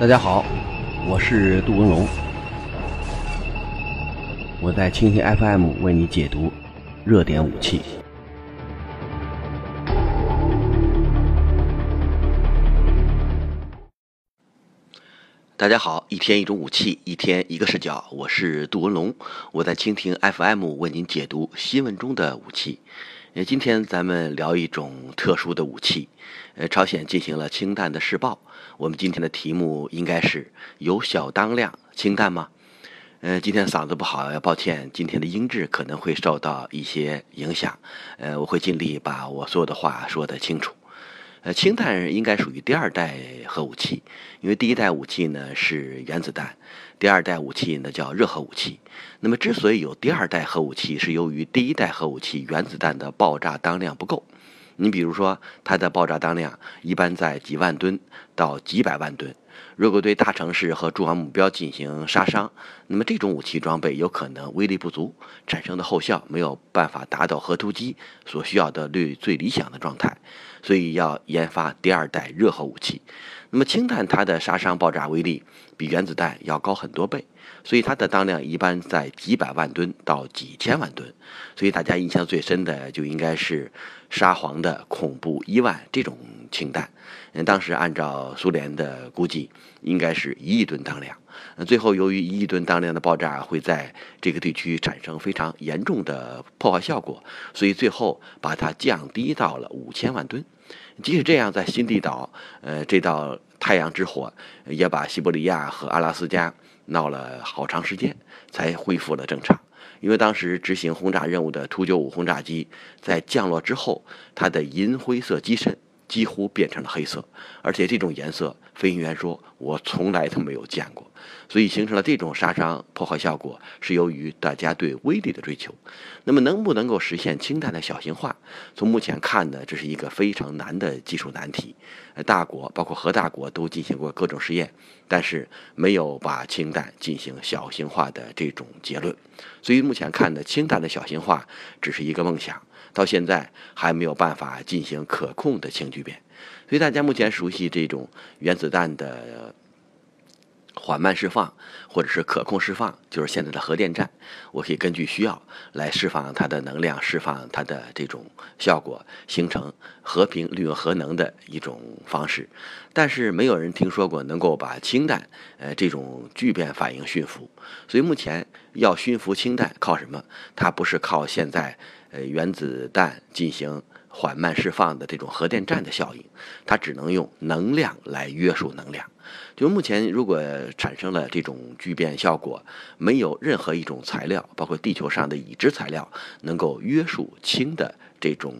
大家好，我是杜文龙，我在蜻蜓 FM 为你解读热点武器。大家好，一天一种武器，一天一个视角，我是杜文龙，我在蜻蜓 FM 为您解读新闻中的武器。呃，今天咱们聊一种特殊的武器。呃，朝鲜进行了氢弹的试爆。我们今天的题目应该是有小当量氢弹吗？呃，今天嗓子不好，抱歉，今天的音质可能会受到一些影响。呃，我会尽力把我所有的话说得清楚。呃，氢弹应该属于第二代核武器，因为第一代武器呢是原子弹，第二代武器呢叫热核武器。那么，之所以有第二代核武器，是由于第一代核武器原子弹的爆炸当量不够。你比如说，它的爆炸当量一般在几万吨到几百万吨。如果对大城市和重要目标进行杀伤，那么这种武器装备有可能威力不足，产生的后效没有办法达到核突击所需要的最最理想的状态，所以要研发第二代热核武器。那么氢弹它的杀伤爆炸威力比原子弹要高很多倍，所以它的当量一般在几百万吨到几千万吨。所以大家印象最深的就应该是沙皇的恐怖伊万这种氢弹。嗯，当时按照苏联的估计，应该是一亿吨当量。那最后由于一亿吨当量的爆炸会在这个地区产生非常严重的破坏效果，所以最后把它降低到了五千万吨。即使这样，在新地岛，呃，这道太阳之火也把西伯利亚和阿拉斯加闹了好长时间，才恢复了正常。因为当时执行轰炸任务的图九五轰炸机在降落之后，它的银灰色机身。几乎变成了黑色，而且这种颜色，飞行员说我从来都没有见过，所以形成了这种杀伤破坏效果，是由于大家对威力的追求。那么能不能够实现氢弹的小型化？从目前看呢，这是一个非常难的技术难题。大国包括核大国都进行过各种实验，但是没有把氢弹进行小型化的这种结论。所以目前看呢，氢弹的小型化只是一个梦想。到现在还没有办法进行可控的氢聚变，所以大家目前熟悉这种原子弹的缓慢释放或者是可控释放，就是现在的核电站，我可以根据需要来释放它的能量，释放它的这种效果，形成和平利用核能的一种方式。但是没有人听说过能够把氢弹呃这种聚变反应驯服，所以目前要驯服氢弹靠什么？它不是靠现在。呃，原子弹进行缓慢释放的这种核电站的效应，它只能用能量来约束能量。就目前，如果产生了这种聚变效果，没有任何一种材料，包括地球上的已知材料，能够约束氢的这种。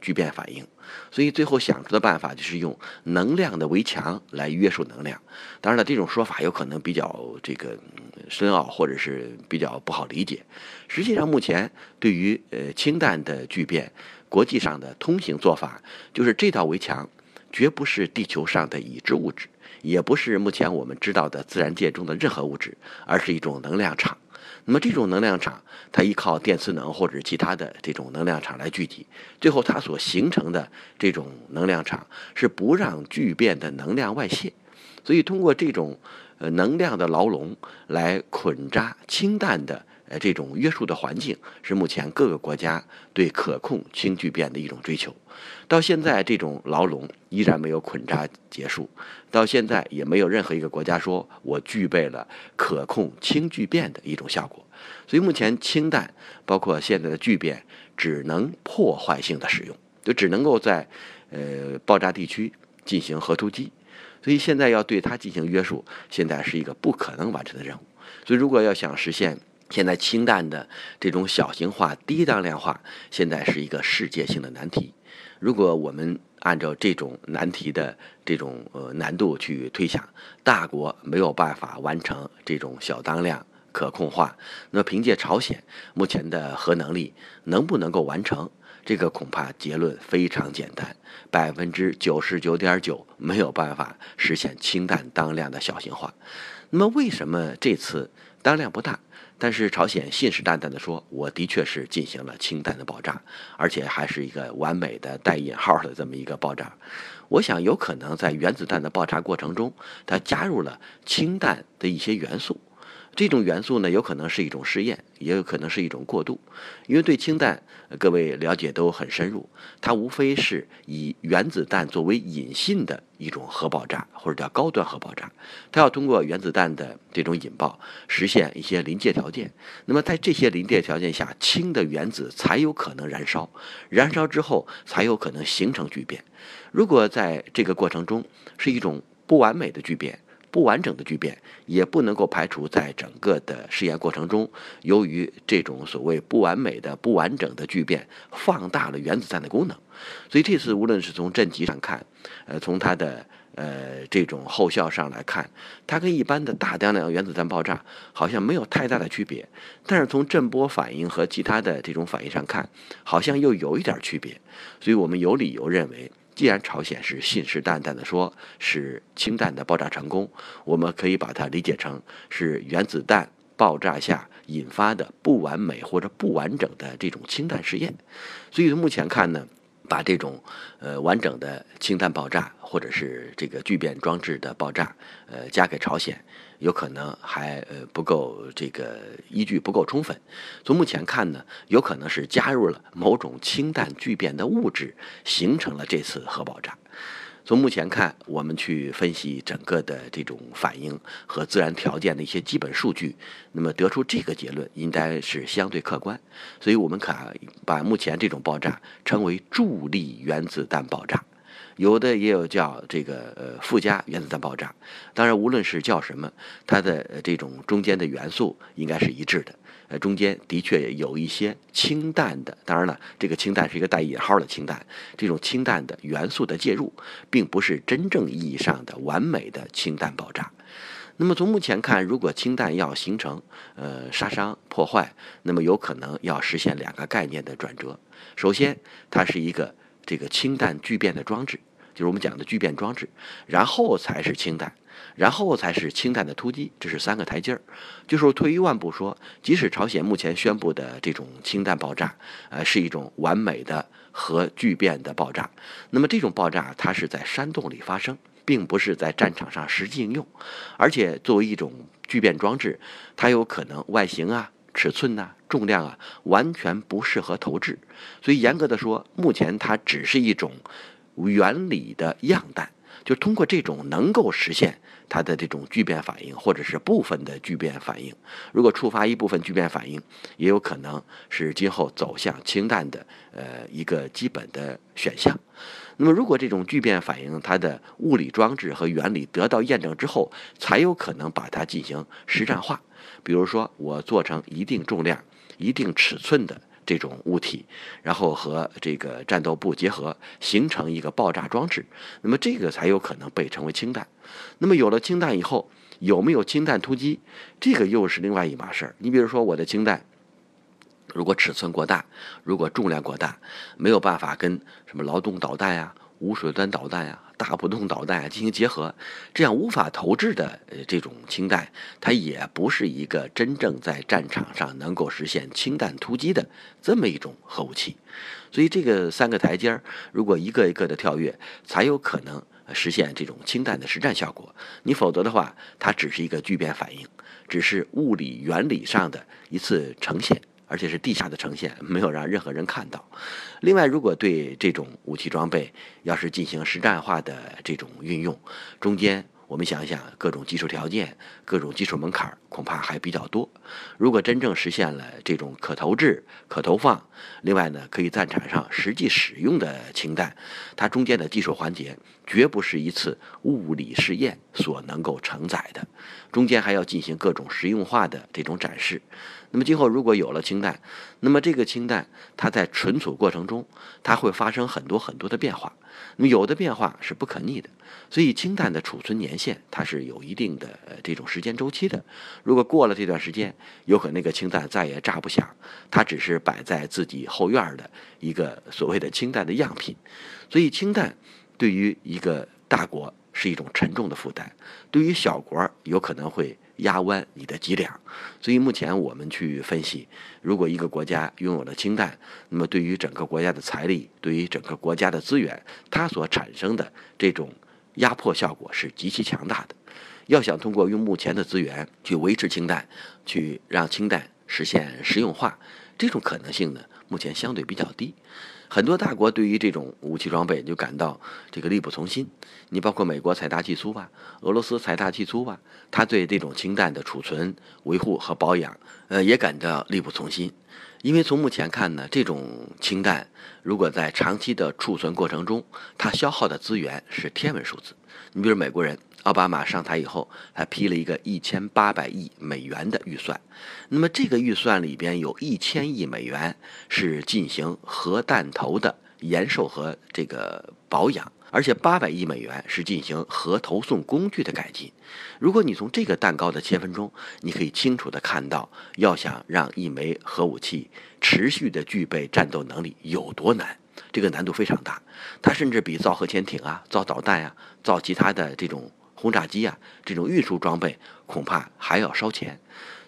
聚变反应，所以最后想出的办法就是用能量的围墙来约束能量。当然了，这种说法有可能比较这个深奥，或者是比较不好理解。实际上，目前对于呃氢弹的聚变，国际上的通行做法就是这道围墙绝不是地球上的已知物质，也不是目前我们知道的自然界中的任何物质，而是一种能量场。那么这种能量场，它依靠电磁能或者其他的这种能量场来聚集，最后它所形成的这种能量场是不让聚变的能量外泄，所以通过这种呃能量的牢笼来捆扎氢弹的。呃，这种约束的环境是目前各个国家对可控氢聚变的一种追求。到现在，这种牢笼依然没有捆扎结束。到现在，也没有任何一个国家说我具备了可控氢聚变的一种效果。所以，目前氢弹包括现在的聚变，只能破坏性的使用，就只能够在呃爆炸地区进行核突击。所以，现在要对它进行约束，现在是一个不可能完成的任务。所以，如果要想实现，现在氢弹的这种小型化、低当量化，现在是一个世界性的难题。如果我们按照这种难题的这种呃难度去推想，大国没有办法完成这种小当量可控化，那凭借朝鲜目前的核能力，能不能够完成？这个恐怕结论非常简单，百分之九十九点九没有办法实现氢弹当量的小型化。那么为什么这次当量不大？但是朝鲜信誓旦旦地说，我的确是进行了氢弹的爆炸，而且还是一个完美的带引号的这么一个爆炸。我想有可能在原子弹的爆炸过程中，它加入了氢弹的一些元素。这种元素呢，有可能是一种试验，也有可能是一种过渡。因为对氢弹，各位了解都很深入，它无非是以原子弹作为引信的一种核爆炸，或者叫高端核爆炸。它要通过原子弹的这种引爆，实现一些临界条件。那么在这些临界条件下，氢的原子才有可能燃烧，燃烧之后才有可能形成聚变。如果在这个过程中是一种不完美的聚变，不完整的聚变也不能够排除，在整个的试验过程中，由于这种所谓不完美的、不完整的聚变，放大了原子弹的功能。所以这次无论是从震级上看，呃，从它的呃这种后效上来看，它跟一般的大当量原子弹爆炸好像没有太大的区别。但是从震波反应和其他的这种反应上看，好像又有一点区别。所以我们有理由认为。既然朝鲜是信誓旦旦地说是氢弹的爆炸成功，我们可以把它理解成是原子弹爆炸下引发的不完美或者不完整的这种氢弹试验。所以目前看呢，把这种呃完整的氢弹爆炸或者是这个聚变装置的爆炸，呃，加给朝鲜。有可能还呃不够这个依据不够充分，从目前看呢，有可能是加入了某种氢弹聚变的物质，形成了这次核爆炸。从目前看，我们去分析整个的这种反应和自然条件的一些基本数据，那么得出这个结论应该是相对客观。所以我们可把目前这种爆炸称为助力原子弹爆炸。有的也有叫这个呃附加原子弹爆炸，当然无论是叫什么，它的这种中间的元素应该是一致的。呃，中间的确有一些氢弹的，当然了，这个氢弹是一个带引号的氢弹，这种氢弹的元素的介入，并不是真正意义上的完美的氢弹爆炸。那么从目前看，如果氢弹要形成呃杀伤破坏，那么有可能要实现两个概念的转折。首先，它是一个这个氢弹聚变的装置。就是我们讲的聚变装置，然后才是氢弹，然后才是氢弹的突击，这是三个台阶儿。就是退一万步说，即使朝鲜目前宣布的这种氢弹爆炸，呃，是一种完美的核聚变的爆炸，那么这种爆炸它是在山洞里发生，并不是在战场上实际应用，而且作为一种聚变装置，它有可能外形啊、尺寸呐、重量啊，完全不适合投掷。所以严格的说，目前它只是一种。原理的样弹，就通过这种能够实现它的这种聚变反应，或者是部分的聚变反应。如果触发一部分聚变反应，也有可能是今后走向氢弹的呃一个基本的选项。那么，如果这种聚变反应它的物理装置和原理得到验证之后，才有可能把它进行实战化。比如说，我做成一定重量、一定尺寸的。这种物体，然后和这个战斗部结合，形成一个爆炸装置，那么这个才有可能被称为氢弹。那么有了氢弹以后，有没有氢弹突击，这个又是另外一码事儿。你比如说，我的氢弹如果尺寸过大，如果重量过大，没有办法跟什么劳动导弹呀、无水端导弹呀。大不动导弹进行结合，这样无法投掷的呃这种氢弹，它也不是一个真正在战场上能够实现氢弹突击的这么一种核武器。所以这个三个台阶儿，如果一个一个的跳跃，才有可能实现这种氢弹的实战效果。你否则的话，它只是一个聚变反应，只是物理原理上的一次呈现。而且是地下的呈现，没有让任何人看到。另外，如果对这种武器装备要是进行实战化的这种运用，中间。我们想一想，各种技术条件、各种技术门槛恐怕还比较多。如果真正实现了这种可投掷、可投放，另外呢，可以在场上实际使用的氢弹，它中间的技术环节绝不是一次物理试验所能够承载的，中间还要进行各种实用化的这种展示。那么今后如果有了氢弹，那么这个氢弹它在存储过程中，它会发生很多很多的变化。那么有的变化是不可逆的，所以氢弹的储存年限它是有一定的这种时间周期的。如果过了这段时间，有可能那个氢弹再也炸不响，它只是摆在自己后院的一个所谓的氢弹的样品。所以氢弹对于一个大国是一种沉重的负担，对于小国有可能会。压弯你的脊梁。所以目前我们去分析，如果一个国家拥有了氢弹，那么对于整个国家的财力，对于整个国家的资源，它所产生的这种压迫效果是极其强大的。要想通过用目前的资源去维持氢弹，去让氢弹实现实用化，这种可能性呢，目前相对比较低。很多大国对于这种武器装备就感到这个力不从心。你包括美国财大气粗吧，俄罗斯财大气粗吧，他对这种氢弹的储存、维护和保养，呃，也感到力不从心。因为从目前看呢，这种氢弹如果在长期的储存过程中，它消耗的资源是天文数字。你比如美国人。奥巴马上台以后，还批了一个一千八百亿美元的预算。那么这个预算里边有一千亿美元是进行核弹头的延寿和这个保养，而且八百亿美元是进行核投送工具的改进。如果你从这个蛋糕的切分中，你可以清楚的看到，要想让一枚核武器持续的具备战斗能力有多难，这个难度非常大。它甚至比造核潜艇啊、造导弹啊、造其他的这种。轰炸机啊，这种运输装备恐怕还要烧钱，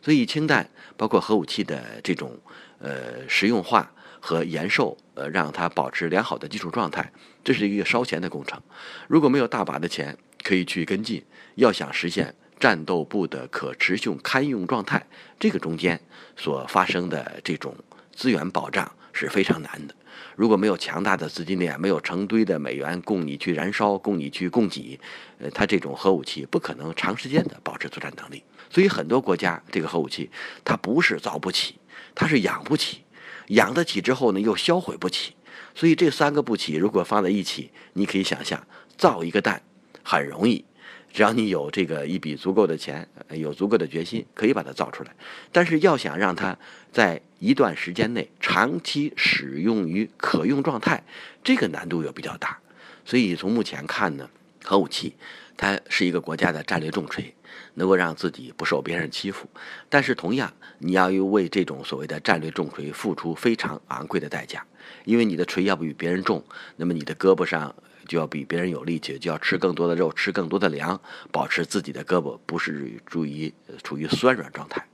所以氢弹包括核武器的这种呃实用化和延寿，呃让它保持良好的技术状态，这是一个烧钱的工程。如果没有大把的钱可以去跟进，要想实现战斗部的可持续堪用状态，这个中间所发生的这种资源保障是非常难的。如果没有强大的资金链，没有成堆的美元供你去燃烧、供你去供给，呃，它这种核武器不可能长时间的保持作战能力。所以很多国家这个核武器，它不是造不起，它是养不起，养得起之后呢又销毁不起。所以这三个不起如果放在一起，你可以想象，造一个弹很容易。只要你有这个一笔足够的钱，有足够的决心，可以把它造出来。但是要想让它在一段时间内长期使用于可用状态，这个难度又比较大。所以从目前看呢，核武器它是一个国家的战略重锤，能够让自己不受别人欺负。但是同样，你要又为这种所谓的战略重锤付出非常昂贵的代价，因为你的锤要不比别人重，那么你的胳膊上。就要比别人有力气，就要吃更多的肉，吃更多的粮，保持自己的胳膊不是处于处于酸软状态。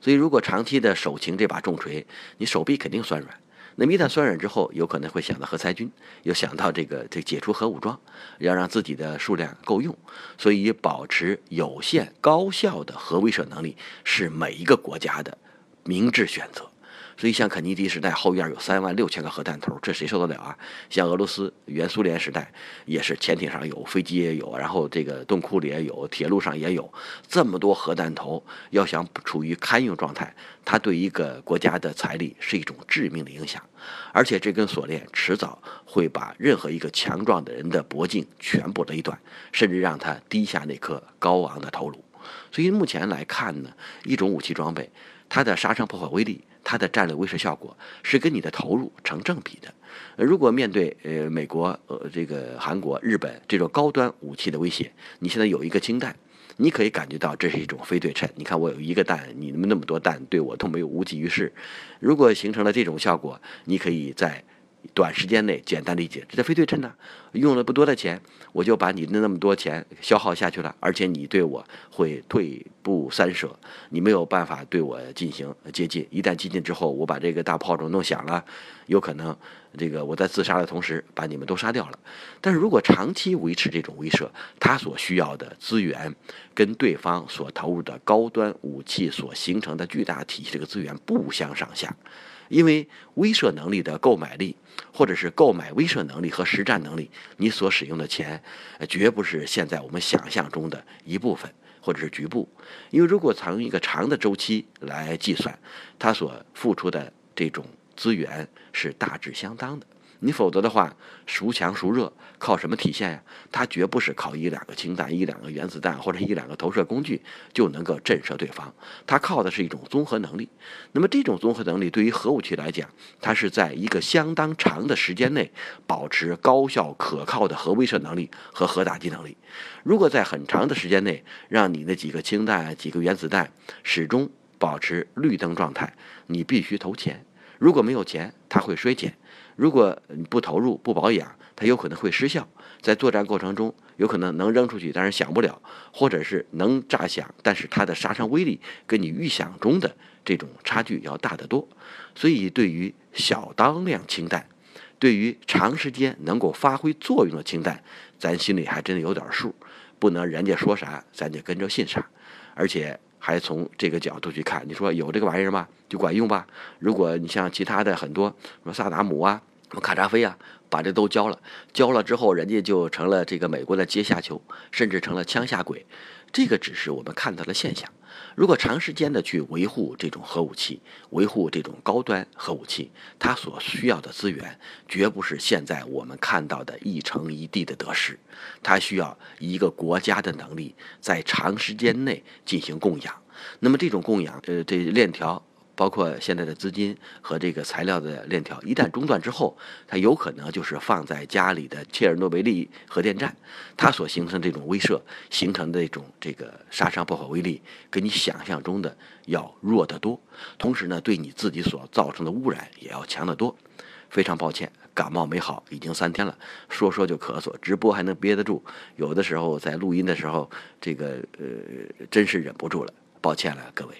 所以，如果长期的手擎这把重锤，你手臂肯定酸软。那么一旦酸软之后，有可能会想到核裁军，又想到这个这解除核武装，要让自己的数量够用。所以，保持有限高效的核威慑能力是每一个国家的明智选择。所以，像肯尼迪时代后院有三万六千个核弹头，这谁受得了啊？像俄罗斯原苏联时代，也是潜艇上有，飞机也有，然后这个洞窟里也有，铁路上也有，这么多核弹头，要想处于堪用状态，它对一个国家的财力是一种致命的影响。而且，这根锁链迟早会把任何一个强壮的人的脖颈全部勒断，甚至让他低下那颗高昂的头颅。所以，目前来看呢，一种武器装备，它的杀伤破坏威力。它的战略威慑效果是跟你的投入成正比的。如果面对呃美国、呃这个韩国、日本这种高端武器的威胁，你现在有一个氢弹，你可以感觉到这是一种非对称。你看我有一个弹，你们那么多弹对我都没有无济于事。如果形成了这种效果，你可以在。短时间内简单理解，这叫非对称呢。用了不多的钱，我就把你的那么多钱消耗下去了，而且你对我会退步三舍，你没有办法对我进行接近。一旦接近之后，我把这个大炮竹弄响了，有可能这个我在自杀的同时把你们都杀掉了。但是如果长期维持这种威慑，它所需要的资源跟对方所投入的高端武器所形成的巨大体系这个资源不相上下。因为威慑能力的购买力，或者是购买威慑能力和实战能力，你所使用的钱，绝不是现在我们想象中的一部分或者是局部。因为如果采用一个长的周期来计算，它所付出的这种资源是大致相当的。你否则的话，孰强孰弱，靠什么体现呀？它绝不是靠一两个氢弹、一两个原子弹或者一两个投射工具就能够震慑对方，它靠的是一种综合能力。那么这种综合能力对于核武器来讲，它是在一个相当长的时间内保持高效可靠的核威慑能力和核打击能力。如果在很长的时间内让你那几个氢弹、几个原子弹始终保持绿灯状态，你必须投钱。如果没有钱，它会衰减。如果你不投入不保养，它有可能会失效，在作战过程中有可能能扔出去，但是响不了，或者是能炸响，但是它的杀伤威力跟你预想中的这种差距要大得多。所以，对于小当量氢弹，对于长时间能够发挥作用的氢弹，咱心里还真的有点数，不能人家说啥咱就跟着信啥，而且还从这个角度去看，你说有这个玩意儿吗？就管用吧？如果你像其他的很多什么萨达姆啊、什么卡扎菲啊，把这都交了，交了之后，人家就成了这个美国的阶下囚，甚至成了枪下鬼，这个只是我们看到的现象。如果长时间的去维护这种核武器，维护这种高端核武器，它所需要的资源绝不是现在我们看到的一城一地的得失，它需要一个国家的能力在长时间内进行供养。那么这种供养，呃，这链条。包括现在的资金和这个材料的链条，一旦中断之后，它有可能就是放在家里的切尔诺贝利核电站，它所形成这种威慑形成的这种这个杀伤破坏威力，跟你想象中的要弱得多。同时呢，对你自己所造成的污染也要强得多。非常抱歉，感冒没好，已经三天了，说说就咳嗽，直播还能憋得住，有的时候在录音的时候，这个呃，真是忍不住了，抱歉了各位。